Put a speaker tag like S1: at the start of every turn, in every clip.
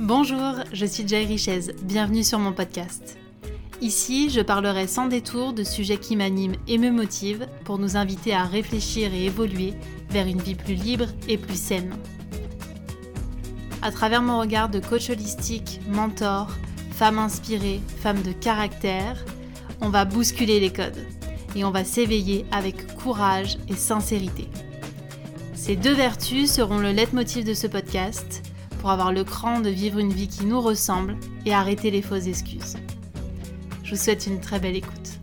S1: Bonjour, je suis Jay Richez, bienvenue sur mon podcast. Ici, je parlerai sans détour de sujets qui m'animent et me motivent pour nous inviter à réfléchir et évoluer vers une vie plus libre et plus saine. À travers mon regard de coach holistique, mentor, femme inspirée, femme de caractère, on va bousculer les codes et on va s'éveiller avec courage et sincérité. Ces deux vertus seront le leitmotiv de ce podcast pour avoir le cran de vivre une vie qui nous ressemble et arrêter les fausses excuses. Je vous souhaite une très belle écoute.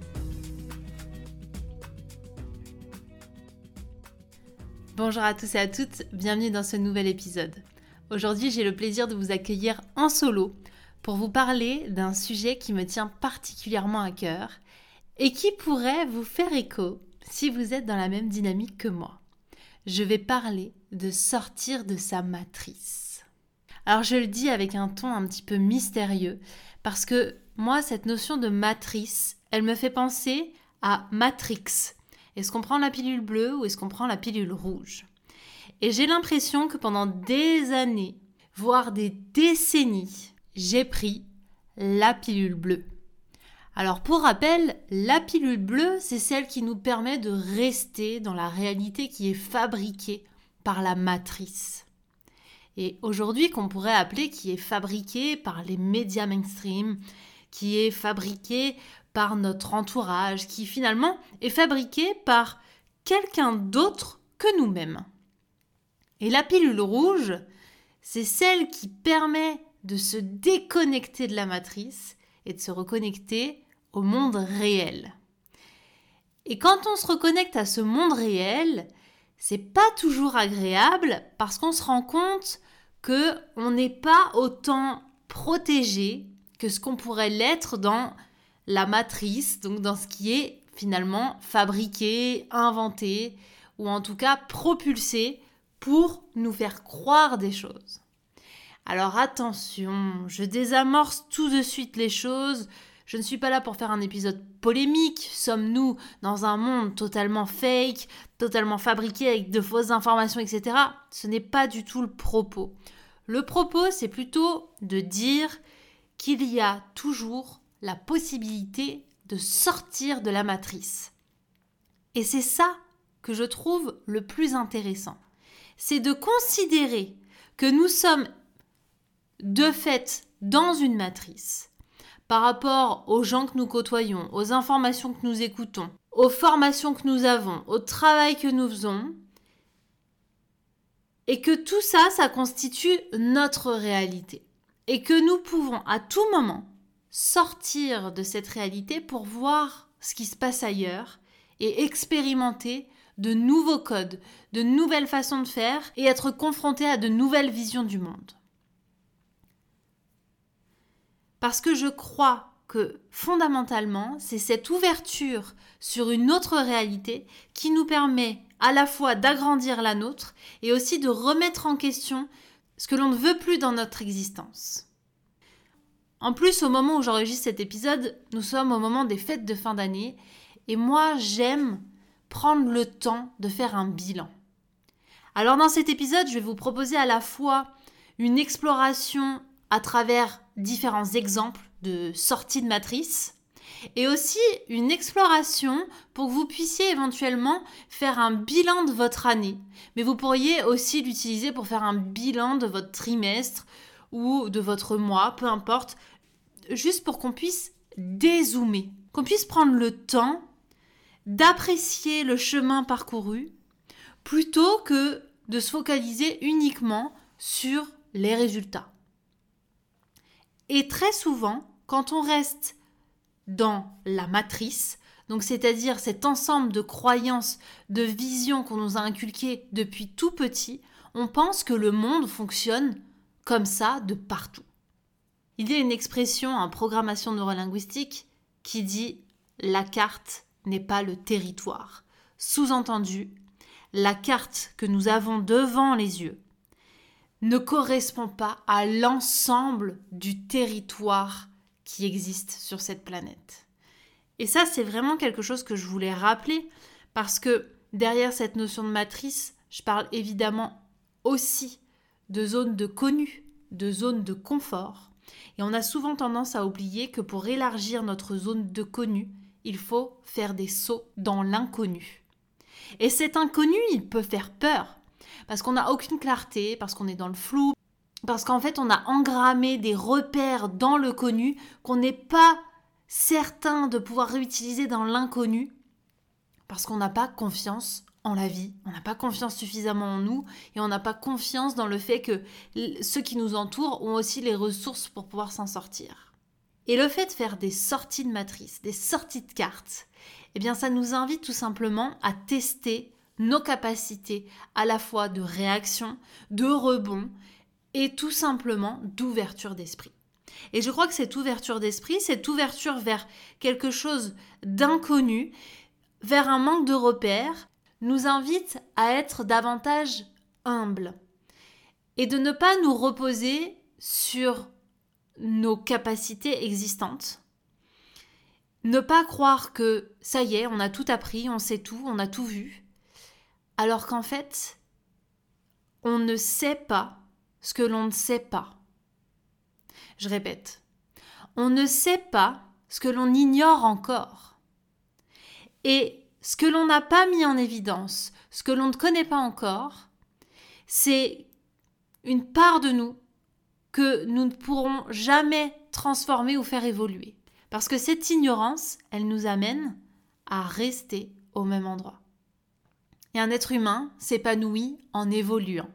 S1: Bonjour à tous et à toutes, bienvenue dans ce nouvel épisode. Aujourd'hui j'ai le plaisir de vous accueillir en solo pour vous parler d'un sujet qui me tient particulièrement à cœur et qui pourrait vous faire écho si vous êtes dans la même dynamique que moi. Je vais parler de sortir de sa matrice. Alors je le dis avec un ton un petit peu mystérieux, parce que moi, cette notion de matrice, elle me fait penser à Matrix. Est-ce qu'on prend la pilule bleue ou est-ce qu'on prend la pilule rouge? Et j'ai l'impression que pendant des années, voire des décennies, j'ai pris la pilule bleue. Alors pour rappel, la pilule bleue, c'est celle qui nous permet de rester dans la réalité qui est fabriquée par la matrice et aujourd'hui qu'on pourrait appeler qui est fabriqué par les médias mainstream, qui est fabriqué par notre entourage, qui finalement est fabriqué par quelqu'un d'autre que nous-mêmes. Et la pilule rouge, c'est celle qui permet de se déconnecter de la matrice et de se reconnecter au monde réel. Et quand on se reconnecte à ce monde réel, c'est pas toujours agréable parce qu'on se rend compte que on n'est pas autant protégé que ce qu'on pourrait l'être dans la matrice, donc dans ce qui est finalement fabriqué, inventé ou en tout cas propulsé pour nous faire croire des choses. Alors attention, je désamorce tout de suite les choses, je ne suis pas là pour faire un épisode polémique. Sommes-nous dans un monde totalement fake, totalement fabriqué avec de fausses informations, etc. Ce n'est pas du tout le propos. Le propos, c'est plutôt de dire qu'il y a toujours la possibilité de sortir de la matrice. Et c'est ça que je trouve le plus intéressant. C'est de considérer que nous sommes de fait dans une matrice par rapport aux gens que nous côtoyons, aux informations que nous écoutons, aux formations que nous avons, au travail que nous faisons, et que tout ça, ça constitue notre réalité. Et que nous pouvons à tout moment sortir de cette réalité pour voir ce qui se passe ailleurs et expérimenter de nouveaux codes, de nouvelles façons de faire et être confronté à de nouvelles visions du monde. Parce que je crois que fondamentalement, c'est cette ouverture sur une autre réalité qui nous permet à la fois d'agrandir la nôtre et aussi de remettre en question ce que l'on ne veut plus dans notre existence. En plus, au moment où j'enregistre cet épisode, nous sommes au moment des fêtes de fin d'année et moi j'aime prendre le temps de faire un bilan. Alors dans cet épisode, je vais vous proposer à la fois une exploration à travers différents exemples de sorties de matrice et aussi une exploration pour que vous puissiez éventuellement faire un bilan de votre année. Mais vous pourriez aussi l'utiliser pour faire un bilan de votre trimestre ou de votre mois, peu importe, juste pour qu'on puisse dézoomer, qu'on puisse prendre le temps d'apprécier le chemin parcouru plutôt que de se focaliser uniquement sur les résultats. Et très souvent, quand on reste dans la matrice, donc c'est-à-dire cet ensemble de croyances, de visions qu'on nous a inculquées depuis tout petit, on pense que le monde fonctionne comme ça de partout. Il y a une expression en programmation neurolinguistique qui dit la carte n'est pas le territoire. Sous-entendu, la carte que nous avons devant les yeux ne correspond pas à l'ensemble du territoire qui existe sur cette planète. Et ça, c'est vraiment quelque chose que je voulais rappeler parce que derrière cette notion de matrice, je parle évidemment aussi de zones de connu, de zone de confort. Et on a souvent tendance à oublier que pour élargir notre zone de connu, il faut faire des sauts dans l'inconnu. Et cet inconnu, il peut faire peur, parce qu'on n'a aucune clarté, parce qu'on est dans le flou, parce qu'en fait on a engrammé des repères dans le connu qu'on n'est pas certain de pouvoir réutiliser dans l'inconnu, parce qu'on n'a pas confiance en la vie, on n'a pas confiance suffisamment en nous et on n'a pas confiance dans le fait que ceux qui nous entourent ont aussi les ressources pour pouvoir s'en sortir. Et le fait de faire des sorties de matrice, des sorties de cartes, eh bien ça nous invite tout simplement à tester nos capacités à la fois de réaction, de rebond et tout simplement d'ouverture d'esprit. Et je crois que cette ouverture d'esprit, cette ouverture vers quelque chose d'inconnu, vers un manque de repères, nous invite à être davantage humble et de ne pas nous reposer sur nos capacités existantes. Ne pas croire que ça y est, on a tout appris, on sait tout, on a tout vu, alors qu'en fait, on ne sait pas ce que l'on ne sait pas. Je répète, on ne sait pas ce que l'on ignore encore. Et ce que l'on n'a pas mis en évidence, ce que l'on ne connaît pas encore, c'est une part de nous que nous ne pourrons jamais transformer ou faire évoluer. Parce que cette ignorance, elle nous amène à rester au même endroit. Et un être humain s'épanouit en évoluant.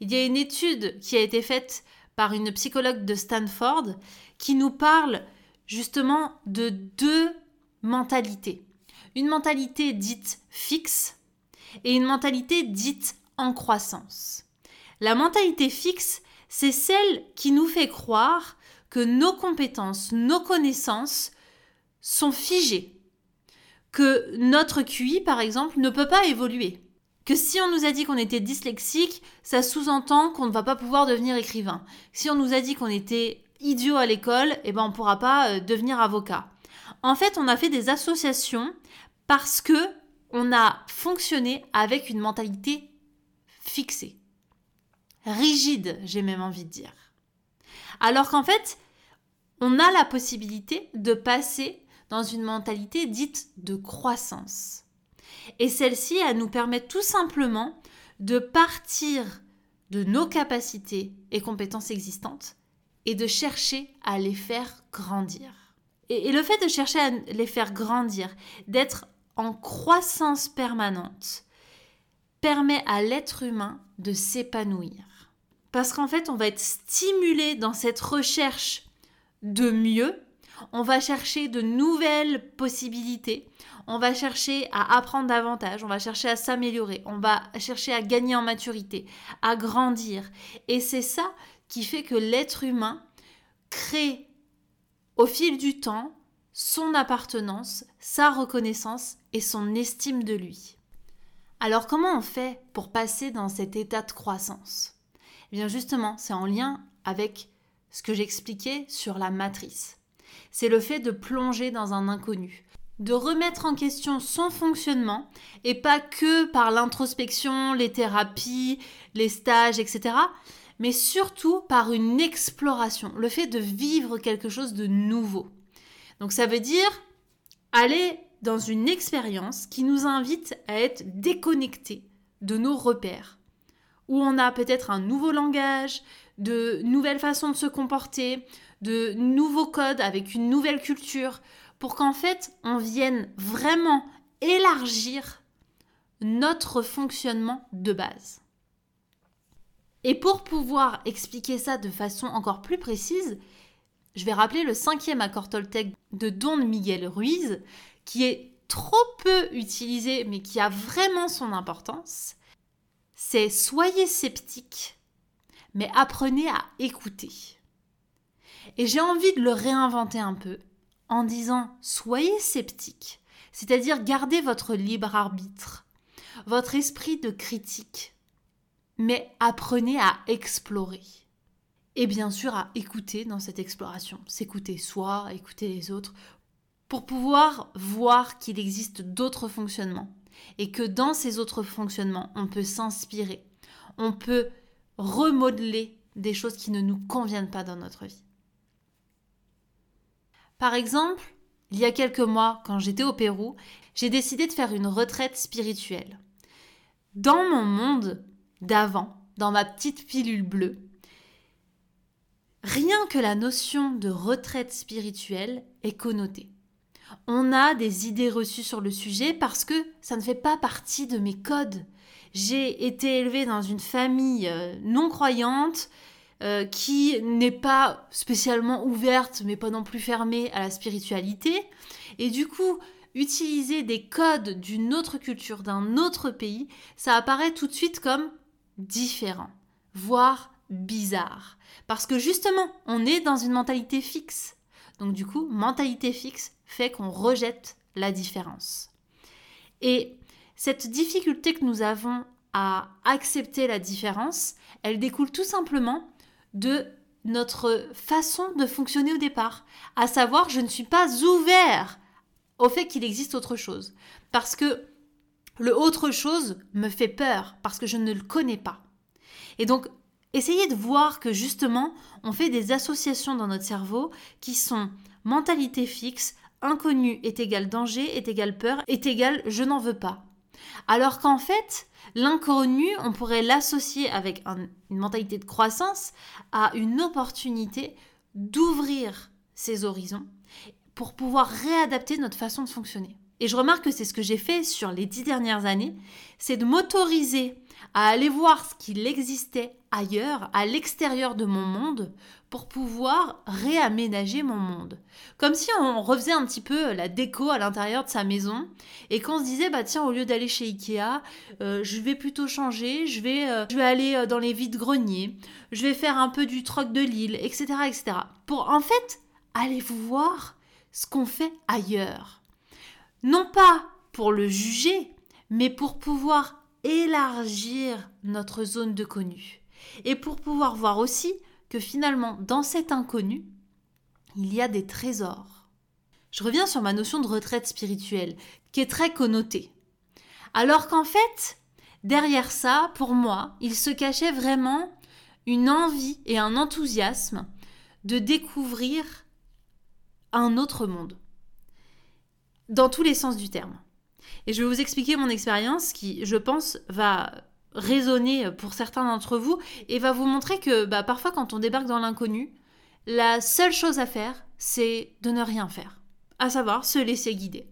S1: Il y a une étude qui a été faite par une psychologue de Stanford qui nous parle justement de deux mentalités une mentalité dite fixe et une mentalité dite en croissance. La mentalité fixe, c'est celle qui nous fait croire que nos compétences, nos connaissances sont figées, que notre QI, par exemple, ne peut pas évoluer, que si on nous a dit qu'on était dyslexique, ça sous-entend qu'on ne va pas pouvoir devenir écrivain. Si on nous a dit qu'on était idiot à l'école, eh ben on ne pourra pas euh, devenir avocat. En fait, on a fait des associations parce que on a fonctionné avec une mentalité fixée, rigide, j'ai même envie de dire. Alors qu'en fait, on a la possibilité de passer dans une mentalité dite de croissance. Et celle-ci, elle nous permet tout simplement de partir de nos capacités et compétences existantes et de chercher à les faire grandir. Et, le fait de chercher à les faire grandir, d'être en croissance permanente permet à l'être humain de s'épanouir. Parce qu'en fait, on va être stimulé dans cette recherche de mieux, on va chercher de nouvelles possibilités, on va chercher à apprendre davantage, on va chercher à s'améliorer, on va chercher à gagner en maturité, à grandir. Et c'est ça qui fait que l'être humain crée au fil du temps son appartenance, sa reconnaissance et son estime de lui. Alors comment on fait pour passer dans cet état de croissance? Eh bien justement, c'est en lien avec ce que j'expliquais sur la matrice. C'est le fait de plonger dans un inconnu, de remettre en question son fonctionnement et pas que par l'introspection, les thérapies, les stages, etc., mais surtout par une exploration, le fait de vivre quelque chose de nouveau. Donc ça veut dire aller dans une expérience qui nous invite à être déconnectés de nos repères, où on a peut-être un nouveau langage, de nouvelles façons de se comporter, de nouveaux codes avec une nouvelle culture, pour qu'en fait on vienne vraiment élargir notre fonctionnement de base. Et pour pouvoir expliquer ça de façon encore plus précise, je vais rappeler le cinquième accord Toltec de Don Miguel Ruiz, qui est trop peu utilisé, mais qui a vraiment son importance. C'est soyez sceptique, mais apprenez à écouter. Et j'ai envie de le réinventer un peu en disant soyez sceptique, c'est-à-dire gardez votre libre arbitre, votre esprit de critique, mais apprenez à explorer. Et bien sûr à écouter dans cette exploration, s'écouter soi, écouter les autres, pour pouvoir voir qu'il existe d'autres fonctionnements. Et que dans ces autres fonctionnements, on peut s'inspirer, on peut remodeler des choses qui ne nous conviennent pas dans notre vie. Par exemple, il y a quelques mois, quand j'étais au Pérou, j'ai décidé de faire une retraite spirituelle. Dans mon monde d'avant, dans ma petite pilule bleue, rien que la notion de retraite spirituelle est connotée. On a des idées reçues sur le sujet parce que ça ne fait pas partie de mes codes. J'ai été élevée dans une famille euh, non croyante, euh, qui n'est pas spécialement ouverte, mais pas non plus fermée à la spiritualité. Et du coup, utiliser des codes d'une autre culture, d'un autre pays, ça apparaît tout de suite comme différent, voire bizarre. Parce que justement, on est dans une mentalité fixe. Donc du coup, mentalité fixe fait qu'on rejette la différence. Et cette difficulté que nous avons à accepter la différence, elle découle tout simplement de notre façon de fonctionner au départ. À savoir, je ne suis pas ouvert au fait qu'il existe autre chose. Parce que le autre chose me fait peur, parce que je ne le connais pas. Et donc, essayez de voir que justement, on fait des associations dans notre cerveau qui sont mentalité fixe, inconnu est égal danger, est égal peur, est égal je n'en veux pas. Alors qu'en fait, L'inconnu, on pourrait l'associer avec une mentalité de croissance à une opportunité d'ouvrir ses horizons pour pouvoir réadapter notre façon de fonctionner. Et je remarque que c'est ce que j'ai fait sur les dix dernières années, c'est de m'autoriser à aller voir ce qu'il existait ailleurs, à l'extérieur de mon monde, pour pouvoir réaménager mon monde. Comme si on refaisait un petit peu la déco à l'intérieur de sa maison et qu'on se disait bah tiens au lieu d'aller chez Ikea, euh, je vais plutôt changer, je vais, euh, je vais aller euh, dans les vides greniers, je vais faire un peu du troc de l'île, etc., etc. Pour en fait aller vous voir ce qu'on fait ailleurs. Non pas pour le juger, mais pour pouvoir élargir notre zone de connu. Et pour pouvoir voir aussi que finalement, dans cet inconnu, il y a des trésors. Je reviens sur ma notion de retraite spirituelle, qui est très connotée. Alors qu'en fait, derrière ça, pour moi, il se cachait vraiment une envie et un enthousiasme de découvrir un autre monde, dans tous les sens du terme. Et je vais vous expliquer mon expérience qui, je pense, va résonner pour certains d'entre vous et va vous montrer que bah, parfois quand on débarque dans l'inconnu, la seule chose à faire, c'est de ne rien faire, à savoir se laisser guider.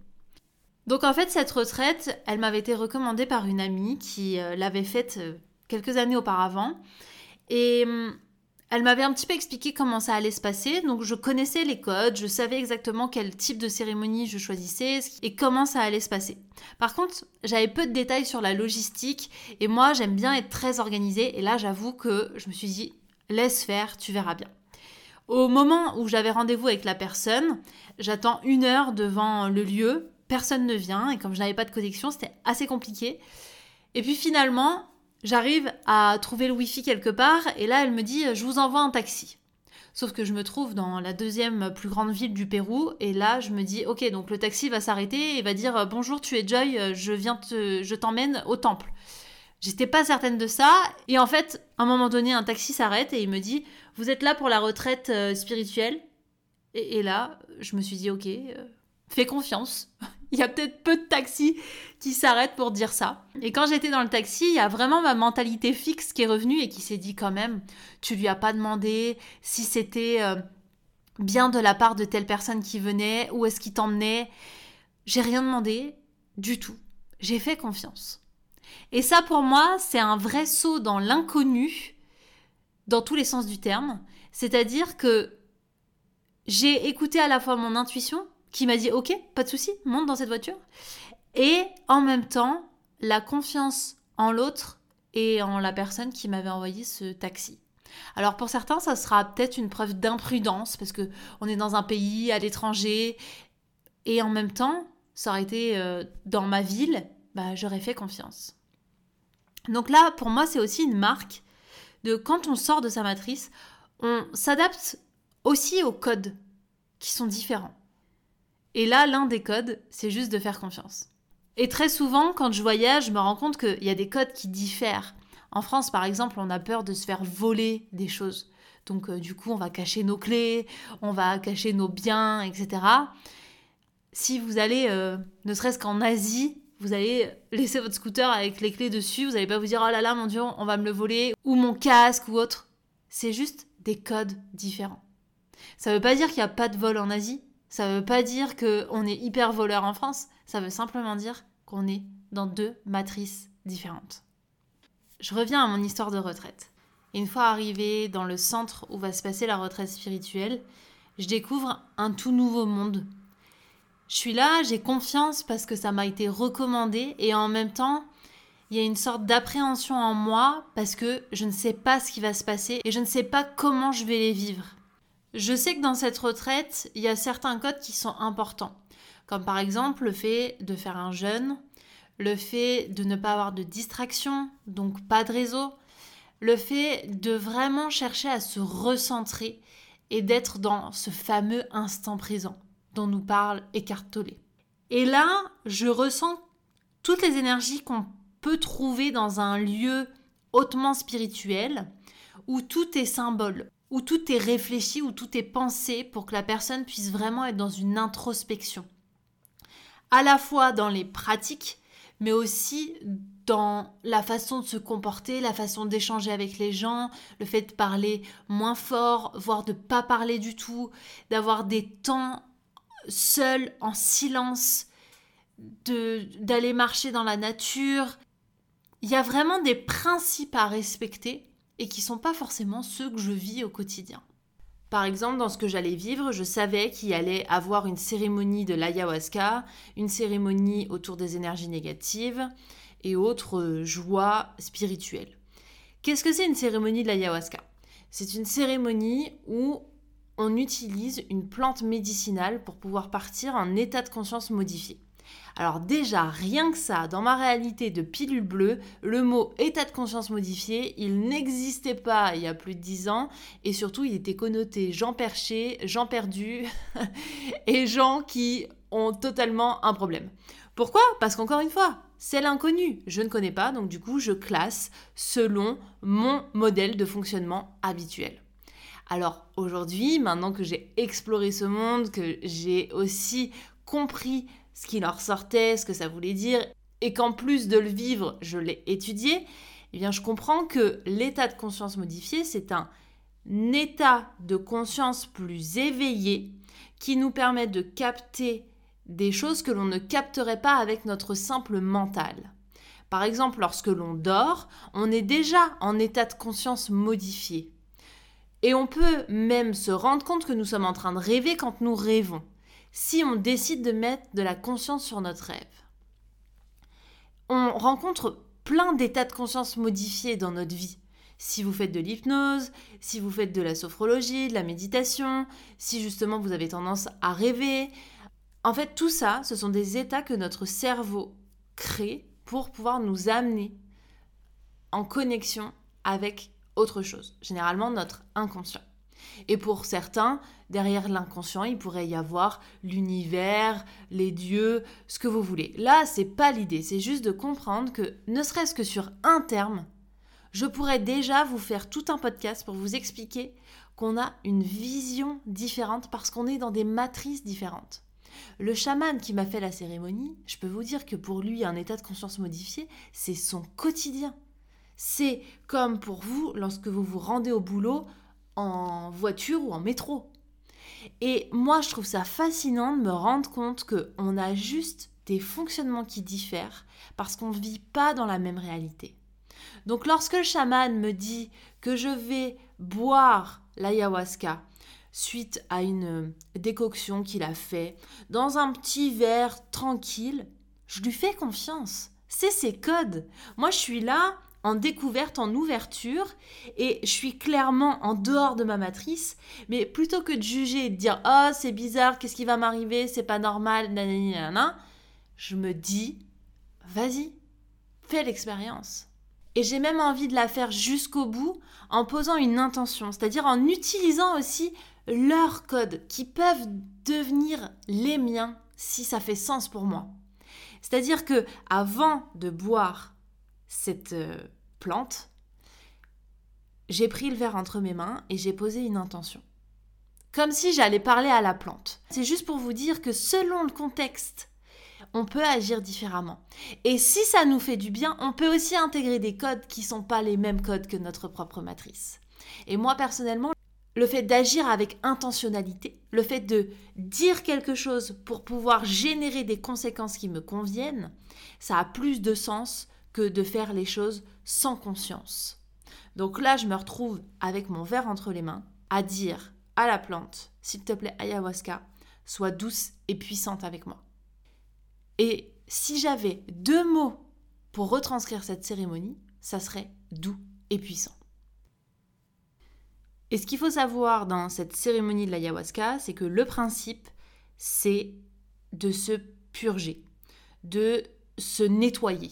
S1: Donc en fait, cette retraite, elle m'avait été recommandée par une amie qui euh, l'avait faite euh, quelques années auparavant. Et hum, elle m'avait un petit peu expliqué comment ça allait se passer, donc je connaissais les codes, je savais exactement quel type de cérémonie je choisissais et comment ça allait se passer. Par contre, j'avais peu de détails sur la logistique et moi j'aime bien être très organisée et là j'avoue que je me suis dit laisse faire, tu verras bien. Au moment où j'avais rendez-vous avec la personne, j'attends une heure devant le lieu, personne ne vient et comme je n'avais pas de connexion, c'était assez compliqué. Et puis finalement, J'arrive à trouver le Wi-Fi quelque part et là elle me dit je vous envoie un taxi. Sauf que je me trouve dans la deuxième plus grande ville du Pérou et là je me dis ok donc le taxi va s'arrêter et va dire bonjour tu es Joy je viens te je t'emmène au temple. J'étais pas certaine de ça et en fait à un moment donné un taxi s'arrête et il me dit vous êtes là pour la retraite euh, spirituelle? Et, là je me suis dit ok euh, fais confiance il y a peut-être peu de taxis qui s'arrêtent pour dire ça. Et quand j'étais dans le taxi, il y a vraiment ma mentalité fixe qui est revenue et qui s'est dit quand même, tu lui as pas demandé si c'était euh, bien de la part de telle personne qui venait, où est-ce qu'il t'emmenait. J'ai rien demandé du tout. J'ai fait confiance. Et ça, pour moi, c'est un vrai saut dans l'inconnu, dans tous les sens du terme. C'est-à-dire que j'ai écouté à la fois mon intuition, qui m'a dit ok, pas de souci, monte dans cette voiture. Et en même temps, la confiance en l'autre et en la personne qui m'avait envoyé ce taxi. Alors pour certains, ça sera peut-être une preuve d'imprudence parce que on est dans un pays à l'étranger et en même temps, ça aurait été euh, dans ma ville, bah, j'aurais fait confiance. Donc là, pour moi, c'est aussi une marque de quand on sort de sa matrice, on s'adapte aussi aux codes qui sont différents. Et là, l'un des codes, c'est juste de faire confiance. Et très souvent, quand je voyage, je me rends compte qu'il y a des codes qui diffèrent En France, par exemple, on a peur de se faire voler des choses. Donc, euh, du coup, on va cacher nos clés, on va cacher nos biens, etc. Si vous allez, euh, ne serait-ce qu'en Asie, vous allez laisser votre scooter avec les clés dessus, vous n'allez pas vous dire oh là là mon dieu, on va me le voler, ou mon casque ou autre. C'est juste des codes différents. Ça ne veut pas dire qu'il n'y a pas de vol en Asie, ça ne veut pas dire qu'on est hyper voleur en France, ça veut simplement dire qu'on est dans deux matrices différentes. Je reviens à mon histoire de retraite. Une fois arrivé dans le centre où va se passer la retraite spirituelle, je découvre un tout nouveau monde je suis là, j'ai confiance parce que ça m'a été recommandé et en même temps, il y a une sorte d'appréhension en moi parce que je ne sais pas ce qui va se passer et je ne sais pas comment je vais les vivre. Je sais que dans cette retraite, il y a certains codes qui sont importants, comme par exemple le fait de faire un jeûne, le fait de ne pas avoir de distraction, donc pas de réseau, le fait de vraiment chercher à se recentrer et d'être dans ce fameux instant présent dont nous parle Eckhart Tolle. Et là, je ressens toutes les énergies qu'on peut trouver dans un lieu hautement spirituel, où tout est symbole, où tout est réfléchi, où tout est pensé pour que la personne puisse vraiment être dans une introspection. À la fois dans les pratiques, mais aussi dans la façon de se comporter, la façon d'échanger avec les gens, le fait de parler moins fort, voire de pas parler du tout, d'avoir des temps seul, en silence, d'aller marcher dans la nature. Il y a vraiment des principes à respecter et qui sont pas forcément ceux que je vis au quotidien. Par exemple, dans ce que j'allais vivre, je savais qu'il allait avoir une cérémonie de l'ayahuasca, une cérémonie autour des énergies négatives et autres joies spirituelles. Qu'est-ce que c'est une cérémonie de l'ayahuasca? C'est une cérémonie où on utilise une plante médicinale pour pouvoir partir en état de conscience modifié. Alors déjà, rien que ça, dans ma réalité de pilule bleue, le mot état de conscience modifié, il n'existait pas il y a plus de dix ans, et surtout il était connoté gens perchés, gens perdus, et gens qui ont totalement un problème. Pourquoi? Parce qu'encore une fois, c'est l'inconnu. Je ne connais pas, donc du coup, je classe selon mon modèle de fonctionnement habituel. Alors aujourd'hui, maintenant que j'ai exploré ce monde, que j'ai aussi compris ce qui leur sortait, ce que ça voulait dire, et qu'en plus de le vivre, je l'ai étudié, eh bien je comprends que l'état de conscience modifié, c'est un état de conscience plus éveillé qui nous permet de capter des choses que l'on ne capterait pas avec notre simple mental. Par exemple, lorsque l'on dort, on est déjà en état de conscience modifié. Et on peut même se rendre compte que nous sommes en train de rêver quand nous rêvons, si on décide de mettre de la conscience sur notre rêve. On rencontre plein d'états de conscience modifiés dans notre vie. Si vous faites de l'hypnose, si vous faites de la sophrologie, de la méditation, si justement vous avez tendance à rêver. En fait, tout ça, ce sont des états que notre cerveau crée pour pouvoir nous amener en connexion avec autre chose, généralement notre inconscient. Et pour certains, derrière l'inconscient, il pourrait y avoir l'univers, les dieux, ce que vous voulez. Là, c'est pas l'idée, c'est juste de comprendre que ne serait-ce que sur un terme, je pourrais déjà vous faire tout un podcast pour vous expliquer qu'on a une vision différente parce qu'on est dans des matrices différentes. Le chaman qui m'a fait la cérémonie, je peux vous dire que pour lui, un état de conscience modifié, c'est son quotidien. C'est comme pour vous lorsque vous vous rendez au boulot en voiture ou en métro. Et moi, je trouve ça fascinant de me rendre compte qu'on a juste des fonctionnements qui diffèrent parce qu'on ne vit pas dans la même réalité. Donc lorsque le chaman me dit que je vais boire l'ayahuasca suite à une décoction qu'il a fait dans un petit verre tranquille, je lui fais confiance. C'est ses codes. Moi, je suis là en découverte, en ouverture, et je suis clairement en dehors de ma matrice, mais plutôt que de juger et de dire oh c'est bizarre, qu'est-ce qui va m'arriver, c'est pas normal, nanana, je me dis vas-y, fais l'expérience. Et j'ai même envie de la faire jusqu'au bout en posant une intention, c'est-à-dire en utilisant aussi leurs codes qui peuvent devenir les miens si ça fait sens pour moi. C'est-à-dire que avant de boire cette euh, plante, j'ai pris le verre entre mes mains et j'ai posé une intention. Comme si j'allais parler à la plante. C'est juste pour vous dire que selon le contexte, on peut agir différemment. Et si ça nous fait du bien, on peut aussi intégrer des codes qui ne sont pas les mêmes codes que notre propre matrice. Et moi personnellement, le fait d'agir avec intentionnalité, le fait de dire quelque chose pour pouvoir générer des conséquences qui me conviennent, ça a plus de sens que de faire les choses sans conscience. Donc là, je me retrouve avec mon verre entre les mains à dire à la plante, s'il te plaît, ayahuasca, sois douce et puissante avec moi. Et si j'avais deux mots pour retranscrire cette cérémonie, ça serait doux et puissant. Et ce qu'il faut savoir dans cette cérémonie de l'ayahuasca, c'est que le principe, c'est de se purger, de se nettoyer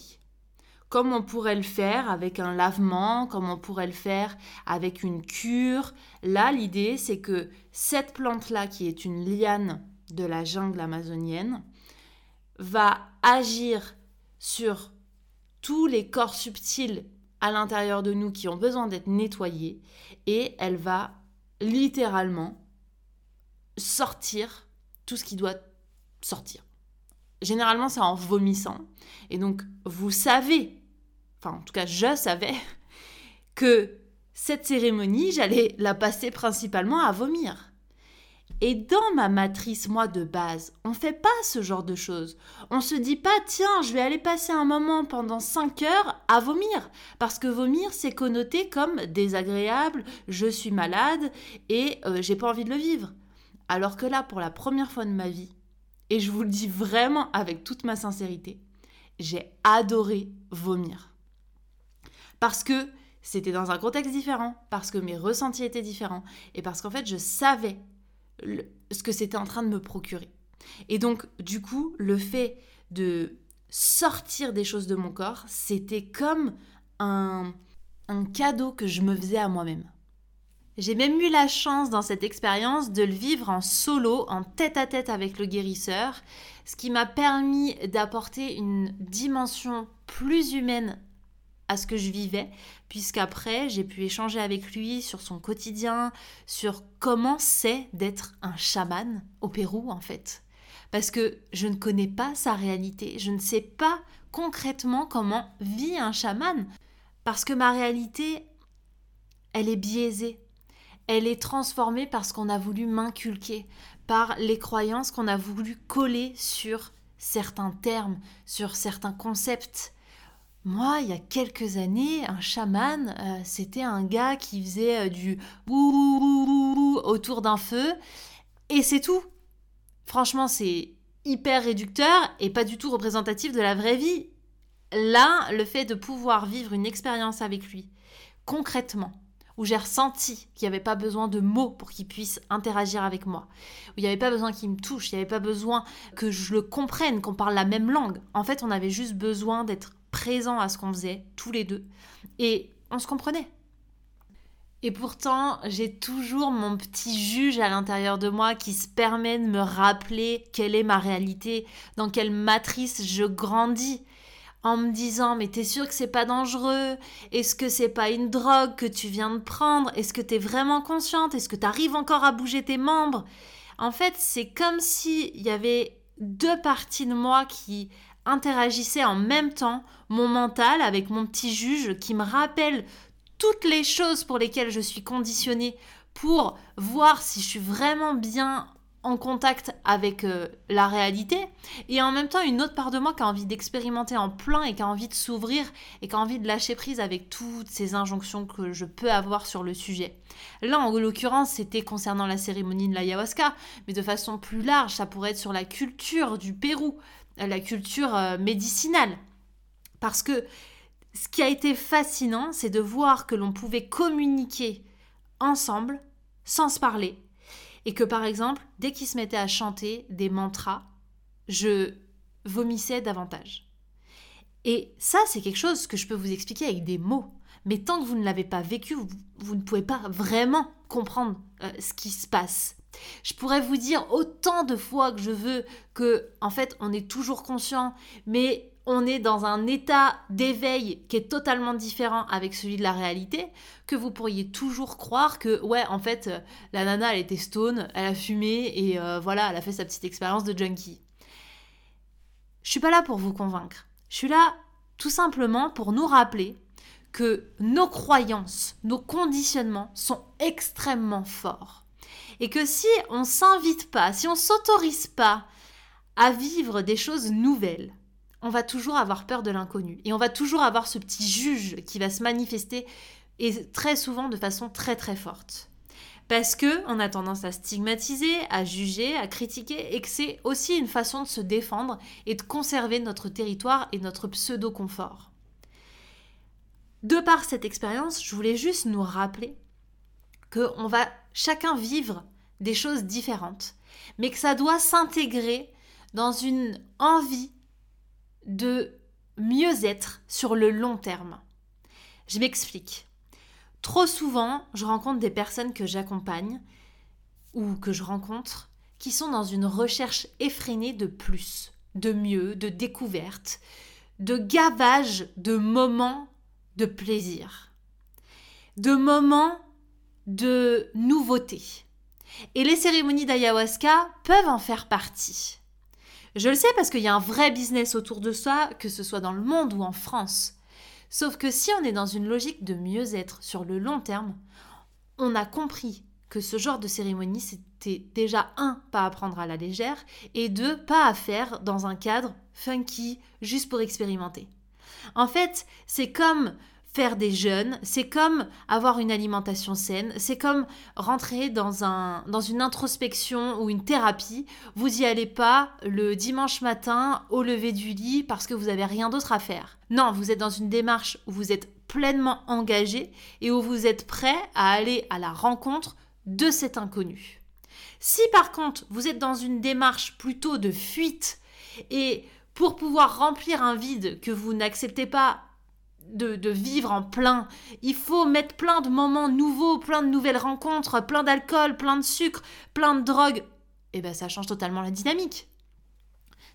S1: comme on pourrait le faire avec un lavement, comme on pourrait le faire avec une cure. Là, l'idée, c'est que cette plante-là, qui est une liane de la jungle amazonienne, va agir sur tous les corps subtils à l'intérieur de nous qui ont besoin d'être nettoyés et elle va littéralement sortir tout ce qui doit sortir. Généralement, c'est en vomissant. Et donc, vous savez enfin en tout cas je savais, que cette cérémonie, j'allais la passer principalement à vomir. Et dans ma matrice, moi, de base, on fait pas ce genre de choses. On se dit pas, tiens, je vais aller passer un moment pendant 5 heures à vomir. Parce que vomir, c'est connoté comme désagréable, je suis malade et euh, j'ai pas envie de le vivre. Alors que là, pour la première fois de ma vie, et je vous le dis vraiment avec toute ma sincérité, j'ai adoré vomir parce que c'était dans un contexte différent, parce que mes ressentis étaient différents, et parce qu'en fait, je savais ce que c'était en train de me procurer. Et donc, du coup, le fait de sortir des choses de mon corps, c'était comme un, cadeau que je me faisais à moi-même. J'ai même eu la chance dans cette expérience de le vivre en solo, en tête à tête avec le guérisseur, ce qui m'a permis d'apporter une dimension plus humaine à ce que je vivais, puisqu'après j'ai pu échanger avec lui sur son quotidien, sur comment c'est d'être un chaman au Pérou en fait. Parce que je ne connais pas sa réalité, je ne sais pas concrètement comment vit un chaman, parce que ma réalité, elle est biaisée, elle est transformée par ce qu'on a voulu m'inculquer, par les croyances qu'on a voulu coller sur certains termes, sur certains concepts. Moi, il y a quelques années, un chaman, euh, c'était un gars qui faisait euh, du autour d'un feu, et c'est tout. Franchement, c'est hyper réducteur et pas du tout représentatif de la vraie vie. Là, le fait de pouvoir vivre une expérience avec lui, concrètement, où j'ai ressenti qu'il n'y avait pas besoin de mots pour qu'il puisse interagir avec moi, où il n'y avait pas besoin qu'il me touche, il n'y avait pas besoin que je le comprenne, qu'on parle la même langue. En fait, on avait juste besoin d'être présent à ce qu'on faisait, tous les deux, et on se comprenait. Et pourtant, j'ai toujours mon petit juge à l'intérieur de moi qui se permet de me rappeler quelle est ma réalité, dans quelle matrice je grandis, en me disant mais t'es sûr que c'est pas dangereux? Est-ce que c'est pas une drogue que tu viens de prendre? Est-ce que t'es vraiment consciente? Est-ce que t'arrives encore à bouger tes membres? En fait, c'est comme s'il y avait deux parties de moi qui interagissait en même temps mon mental avec mon petit juge qui me rappelle toutes les choses pour lesquelles je suis conditionnée pour voir si je suis vraiment bien en contact avec euh, la réalité et en même temps une autre part de moi qui a envie d'expérimenter en plein et qui a envie de s'ouvrir et qui a envie de lâcher prise avec toutes ces injonctions que je peux avoir sur le sujet. Là en l'occurrence c'était concernant la cérémonie de l'ayahuasca mais de façon plus large ça pourrait être sur la culture du Pérou, la culture euh, médicinale. Parce que ce qui a été fascinant, c'est de voir que l'on pouvait communiquer ensemble sans se parler. Et que par exemple, dès qu'ils se mettaient à chanter des mantras, je vomissais davantage. Et ça, c'est quelque chose que je peux vous expliquer avec des mots. Mais tant que vous ne l'avez pas vécu, vous, ne pouvez pas vraiment comprendre euh, ce qui se passe. Je pourrais vous dire autant de fois que je veux que, en fait, on est toujours conscient, mais on est dans un état d'éveil qui est totalement différent avec celui de la réalité, que vous pourriez toujours croire que, ouais, en fait, la nana, elle était stone, elle a fumé et euh, voilà, elle a fait sa petite expérience de junkie. Je suis pas là pour vous convaincre. Je suis là tout simplement pour nous rappeler que nos croyances, nos conditionnements sont extrêmement forts. Et que si on s'invite pas, si on s'autorise pas à vivre des choses nouvelles, on va toujours avoir peur de l'inconnu. Et on va toujours avoir ce petit juge qui va se manifester, et très souvent de façon très très forte. Parce que on a tendance à stigmatiser, à juger, à critiquer, et que c'est aussi une façon de se défendre et de conserver notre territoire et notre pseudo-confort. De par cette expérience, je voulais juste nous rappeler qu'on va chacun vivre des choses différentes, mais que ça doit s'intégrer dans une envie de mieux être sur le long terme. Je m'explique. Trop souvent, je rencontre des personnes que j'accompagne ou que je rencontre qui sont dans une recherche effrénée de plus, de mieux, de découverte, de gavage de moments de plaisir, de moments de nouveauté. Et les cérémonies d'ayahuasca peuvent en faire partie. Je le sais parce qu'il y a un vrai business autour de ça, que ce soit dans le monde ou en France. Sauf que si on est dans une logique de mieux-être sur le long terme, on a compris que ce genre de cérémonie, c'était déjà un, pas à prendre à la légère, et deux, pas à faire dans un cadre funky, juste pour expérimenter. En fait, c'est comme faire des jeûnes, c'est comme avoir une alimentation saine, c'est comme rentrer dans, un, dans une introspection ou une thérapie. Vous n'y allez pas le dimanche matin au lever du lit parce que vous n'avez rien d'autre à faire. Non, vous êtes dans une démarche où vous êtes pleinement engagé et où vous êtes prêt à aller à la rencontre de cet inconnu. Si par contre vous êtes dans une démarche plutôt de fuite et pour pouvoir remplir un vide que vous n'acceptez pas de, vivre en plein. Il faut mettre plein de moments nouveaux, plein de nouvelles rencontres, plein d'alcool, plein de sucre, plein de drogue. Et eh bien ça change totalement la dynamique.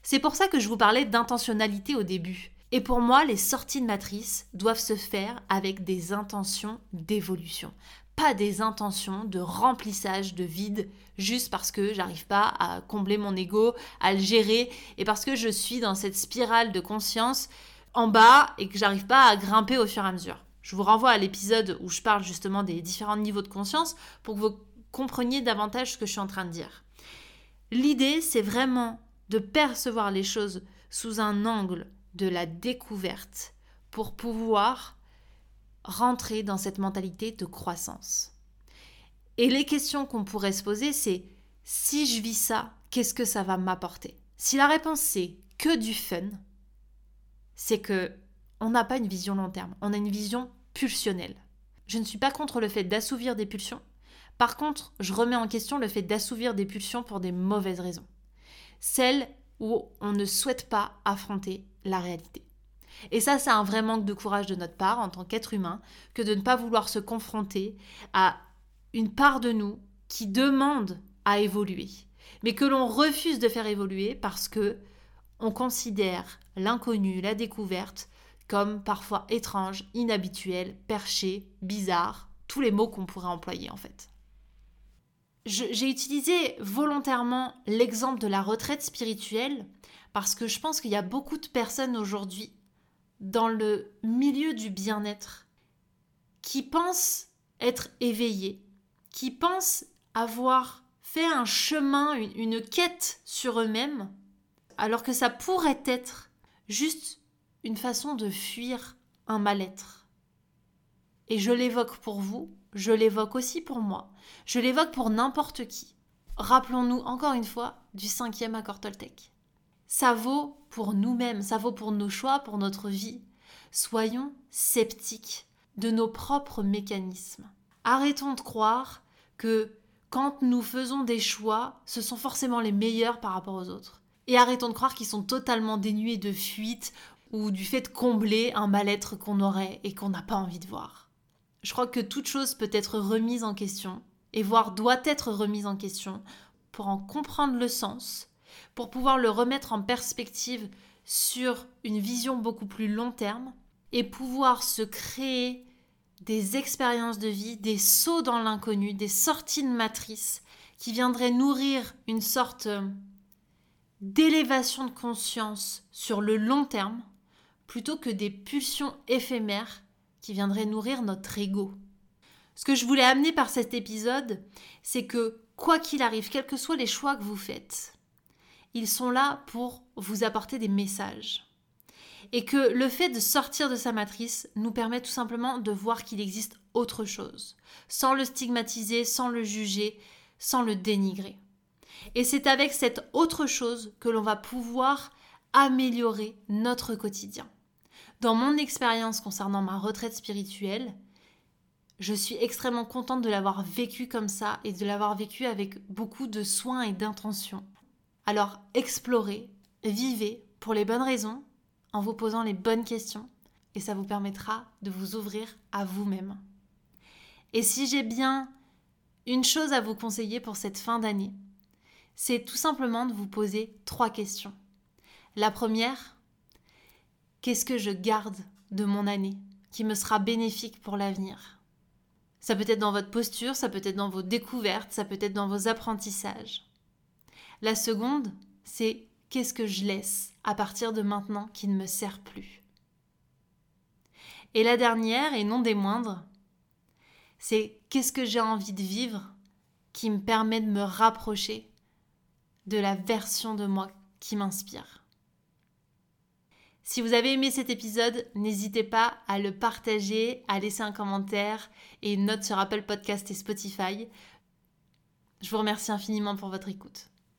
S1: C'est pour ça que je vous parlais d'intentionnalité au début. Et pour moi, les sorties de matrice doivent se faire avec des intentions d'évolution, pas des intentions de remplissage de vide juste parce que j'arrive pas à combler mon ego, à le gérer et parce que je suis dans cette spirale de conscience en bas et que j'arrive pas à grimper au fur et à mesure. Je vous renvoie à l'épisode où je parle justement des différents niveaux de conscience pour que vous compreniez davantage ce que je suis en train de dire. L'idée, c'est vraiment de percevoir les choses sous un angle de la découverte pour pouvoir rentrer dans cette mentalité de croissance. Et les questions qu'on pourrait se poser, c'est si je vis ça, qu'est-ce que ça va m'apporter? Si la réponse c'est que du fun, c'est que on n'a pas une vision long terme, on a une vision pulsionnelle. Je ne suis pas contre le fait d'assouvir des pulsions. Par contre, je remets en question le fait d'assouvir des pulsions pour des mauvaises raisons. Celles où on ne souhaite pas affronter la réalité. Et ça, c'est un vrai manque de courage de notre part en tant qu'être humain que de ne pas vouloir se confronter à une part de nous qui demande à évoluer, mais que l'on refuse de faire évoluer parce que on considère l'inconnu, la découverte, comme parfois étrange, inhabituel, perché, bizarre, tous les mots qu'on pourrait employer en fait. J'ai utilisé volontairement l'exemple de la retraite spirituelle parce que je pense qu'il y a beaucoup de personnes aujourd'hui dans le milieu du bien-être qui pensent être éveillées, qui pensent avoir fait un chemin, une quête sur eux-mêmes, alors que ça pourrait être juste une façon de fuir un mal-être. Et je l'évoque pour vous, je l'évoque aussi pour moi, je l'évoque pour n'importe qui. Rappelons-nous encore une fois du cinquième accord Toltec. Ça vaut pour nous-mêmes, ça vaut pour nos choix, pour notre vie. Soyons sceptiques de nos propres mécanismes. Arrêtons de croire que quand nous faisons des choix, ce sont forcément les meilleurs par rapport aux autres. Et arrêtons de croire qu'ils sont totalement dénués de fuite ou du fait de combler un mal-être qu'on aurait et qu'on n'a pas envie de voir. Je crois que toute chose peut être remise en question, et voire doit être remise en question, pour en comprendre le sens, pour pouvoir le remettre en perspective sur une vision beaucoup plus long terme et pouvoir se créer des expériences de vie, des sauts dans l'inconnu, des sorties de matrice qui viendraient nourrir une sorte d'élévation de conscience sur le long terme plutôt que des pulsions éphémères qui viendraient nourrir notre ego. Ce que je voulais amener par cet épisode, c'est que quoi qu'il arrive, quels que soient les choix que vous faites, ils sont là pour vous apporter des messages. Et que le fait de sortir de sa matrice nous permet tout simplement de voir qu'il existe autre chose, sans le stigmatiser, sans le juger, sans le dénigrer. Et c'est avec cette autre chose que l'on va pouvoir améliorer notre quotidien. Dans mon expérience concernant ma retraite spirituelle, je suis extrêmement contente de l'avoir vécu comme ça et de l'avoir vécu avec beaucoup de soins et d'intention. Alors explorez, vivez pour les bonnes raisons, en vous posant les bonnes questions, et ça vous permettra de vous ouvrir à vous-même. Et si j'ai bien une chose à vous conseiller pour cette fin d'année, c'est tout simplement de vous poser trois questions. La première, qu'est-ce que je garde de mon année qui me sera bénéfique pour l'avenir? Ça peut être dans votre posture, ça peut être dans vos découvertes, ça peut être dans vos apprentissages. La seconde, c'est qu'est-ce que je laisse à partir de maintenant qui ne me sert plus? Et la dernière, et non des moindres, c'est qu'est-ce que j'ai envie de vivre qui me permet de me rapprocher de la version de moi qui m'inspire. Si vous avez aimé cet épisode, n'hésitez pas à le partager, à laisser un commentaire et une note sur Apple Podcast et Spotify. Je vous remercie infiniment pour votre écoute.